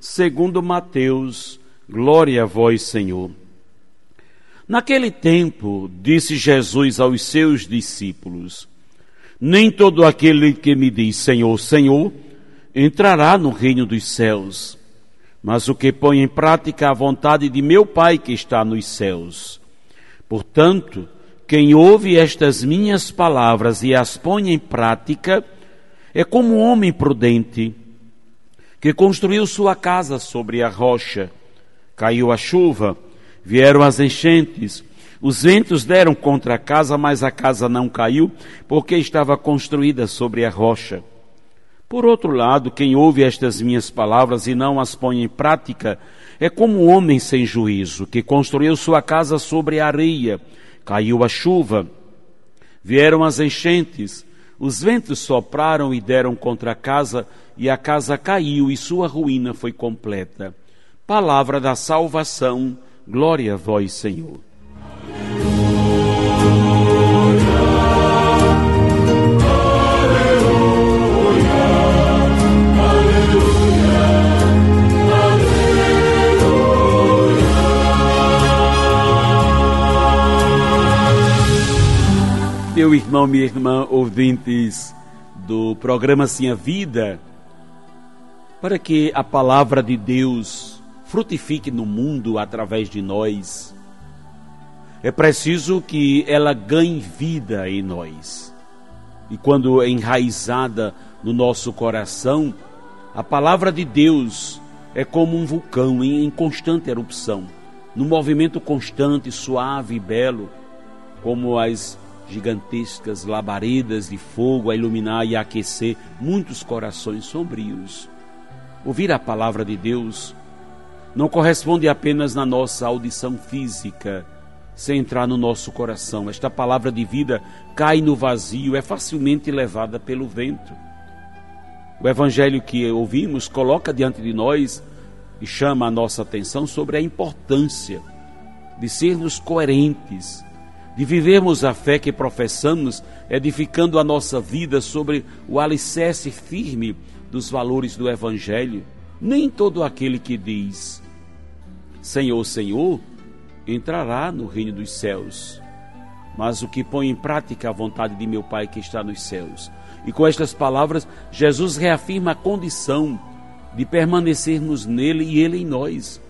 segundo Mateus. Glória a vós, Senhor. Naquele tempo, disse Jesus aos seus discípulos: Nem todo aquele que me diz Senhor, Senhor, entrará no reino dos céus, mas o que põe em prática a vontade de meu Pai que está nos céus. Portanto, quem ouve estas minhas palavras e as põe em prática, é como um homem prudente que construiu sua casa sobre a rocha. Caiu a chuva, vieram as enchentes, os ventos deram contra a casa, mas a casa não caiu, porque estava construída sobre a rocha. Por outro lado, quem ouve estas minhas palavras e não as põe em prática, é como um homem sem juízo, que construiu sua casa sobre a areia. Caiu a chuva, vieram as enchentes, os ventos sopraram e deram contra a casa, e a casa caiu, e sua ruína foi completa. Palavra da salvação, glória a vós, Senhor. Meu irmão, minha irmã, ouvintes do programa Sim a Vida, para que a palavra de Deus frutifique no mundo através de nós, é preciso que ela ganhe vida em nós. E quando enraizada no nosso coração, a palavra de Deus é como um vulcão em constante erupção, num movimento constante, suave e belo, como as gigantescas labaredas de fogo a iluminar e a aquecer muitos corações sombrios. Ouvir a palavra de Deus não corresponde apenas na nossa audição física, sem entrar no nosso coração. Esta palavra de vida cai no vazio, é facilmente levada pelo vento. O evangelho que ouvimos coloca diante de nós e chama a nossa atenção sobre a importância de sermos coerentes de vivermos a fé que professamos, edificando a nossa vida sobre o alicerce firme dos valores do Evangelho. Nem todo aquele que diz Senhor, Senhor, entrará no reino dos céus, mas o que põe em prática a vontade de meu Pai que está nos céus. E com estas palavras, Jesus reafirma a condição de permanecermos nele e ele em nós.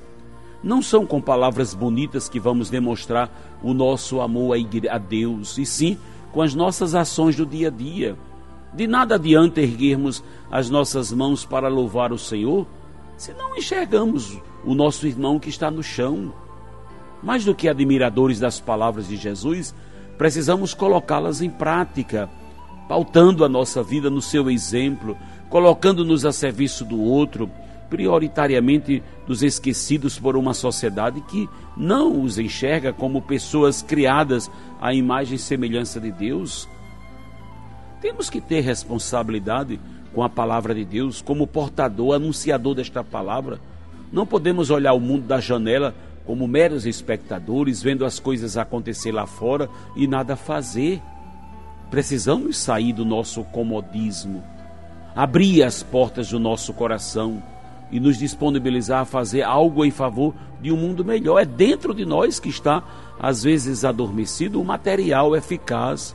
Não são com palavras bonitas que vamos demonstrar o nosso amor a Deus, e sim com as nossas ações do dia a dia. De nada adianta erguermos as nossas mãos para louvar o Senhor se não enxergamos o nosso irmão que está no chão. Mais do que admiradores das palavras de Jesus, precisamos colocá-las em prática, pautando a nossa vida no seu exemplo, colocando-nos a serviço do outro prioritariamente dos esquecidos por uma sociedade que não os enxerga como pessoas criadas à imagem e semelhança de Deus. Temos que ter responsabilidade com a palavra de Deus, como portador, anunciador desta palavra. Não podemos olhar o mundo da janela como meros espectadores, vendo as coisas acontecer lá fora e nada fazer. Precisamos sair do nosso comodismo, abrir as portas do nosso coração e nos disponibilizar a fazer algo em favor de um mundo melhor. É dentro de nós que está, às vezes adormecido, um material eficaz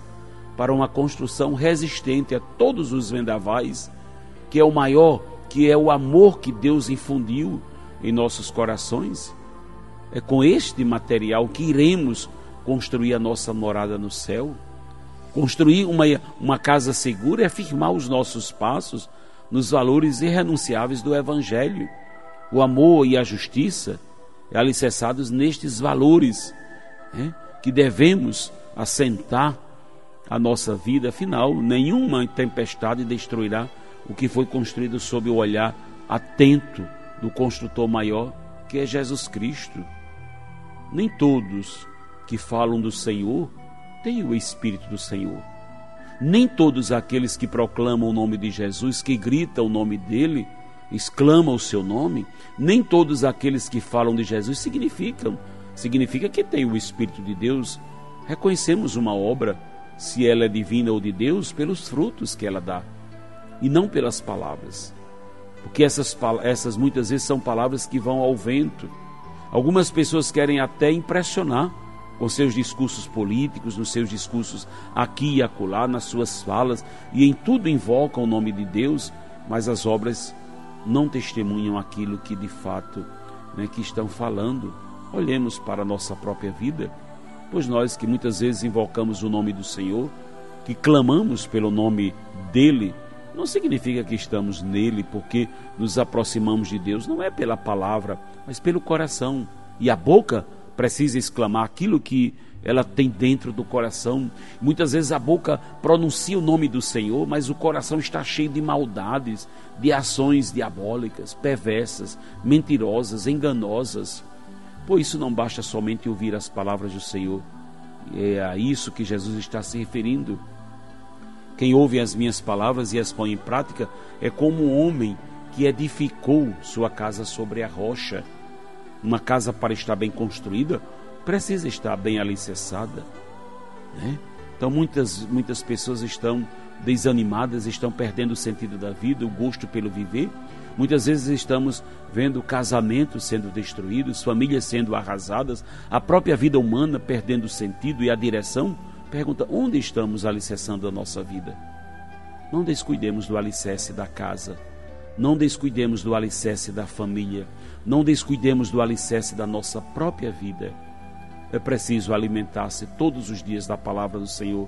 para uma construção resistente a todos os vendavais, que é o maior, que é o amor que Deus infundiu em nossos corações. É com este material que iremos construir a nossa morada no céu. Construir uma, uma casa segura é firmar os nossos passos nos valores irrenunciáveis do Evangelho. O amor e a justiça é alicerçados nestes valores né, que devemos assentar a nossa vida. Afinal, nenhuma tempestade destruirá o que foi construído sob o olhar atento do construtor maior, que é Jesus Cristo. Nem todos que falam do Senhor têm o Espírito do Senhor. Nem todos aqueles que proclamam o nome de Jesus, que gritam o nome dele, exclamam o seu nome, nem todos aqueles que falam de Jesus significam, significa que tem o Espírito de Deus. Reconhecemos uma obra, se ela é divina ou de Deus, pelos frutos que ela dá, e não pelas palavras. Porque essas, essas muitas vezes são palavras que vão ao vento. Algumas pessoas querem até impressionar com seus discursos políticos, nos seus discursos aqui e acolá, nas suas falas, e em tudo invocam o nome de Deus, mas as obras não testemunham aquilo que de fato né, que estão falando. Olhemos para a nossa própria vida, pois nós que muitas vezes invocamos o nome do Senhor, que clamamos pelo nome dele, não significa que estamos nele porque nos aproximamos de Deus, não é pela palavra, mas pelo coração. E a boca precisa exclamar aquilo que ela tem dentro do coração. Muitas vezes a boca pronuncia o nome do Senhor, mas o coração está cheio de maldades, de ações diabólicas, perversas, mentirosas, enganosas. Por isso não basta somente ouvir as palavras do Senhor. É a isso que Jesus está se referindo. Quem ouve as minhas palavras e as põe em prática é como um homem que edificou sua casa sobre a rocha. Uma casa para estar bem construída precisa estar bem alicerçada. Né? Então muitas, muitas pessoas estão desanimadas, estão perdendo o sentido da vida, o gosto pelo viver. Muitas vezes estamos vendo casamentos sendo destruídos, famílias sendo arrasadas, a própria vida humana perdendo o sentido e a direção. Pergunta: onde estamos alicerçando a nossa vida? Não descuidemos do alicerce da casa, não descuidemos do alicerce da família, não descuidemos do alicerce da nossa própria vida. É preciso alimentar-se todos os dias da palavra do Senhor,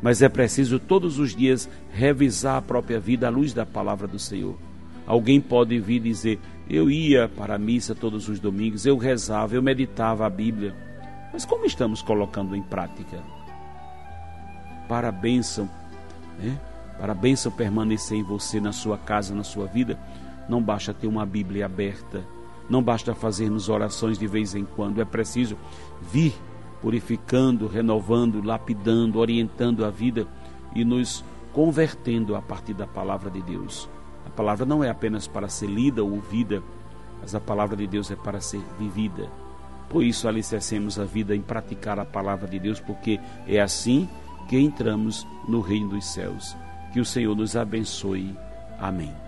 mas é preciso todos os dias revisar a própria vida à luz da palavra do Senhor. Alguém pode vir dizer: Eu ia para a missa todos os domingos, eu rezava, eu meditava a Bíblia. Mas como estamos colocando em prática? Para a bênção, né? para a bênção permanecer em você, na sua casa, na sua vida, não basta ter uma Bíblia aberta não basta fazermos orações de vez em quando, é preciso vir purificando, renovando, lapidando, orientando a vida e nos convertendo a partir da palavra de Deus. A palavra não é apenas para ser lida ou ouvida, mas a palavra de Deus é para ser vivida. Por isso, alicercemos a vida em praticar a palavra de Deus, porque é assim que entramos no reino dos céus. Que o Senhor nos abençoe. Amém.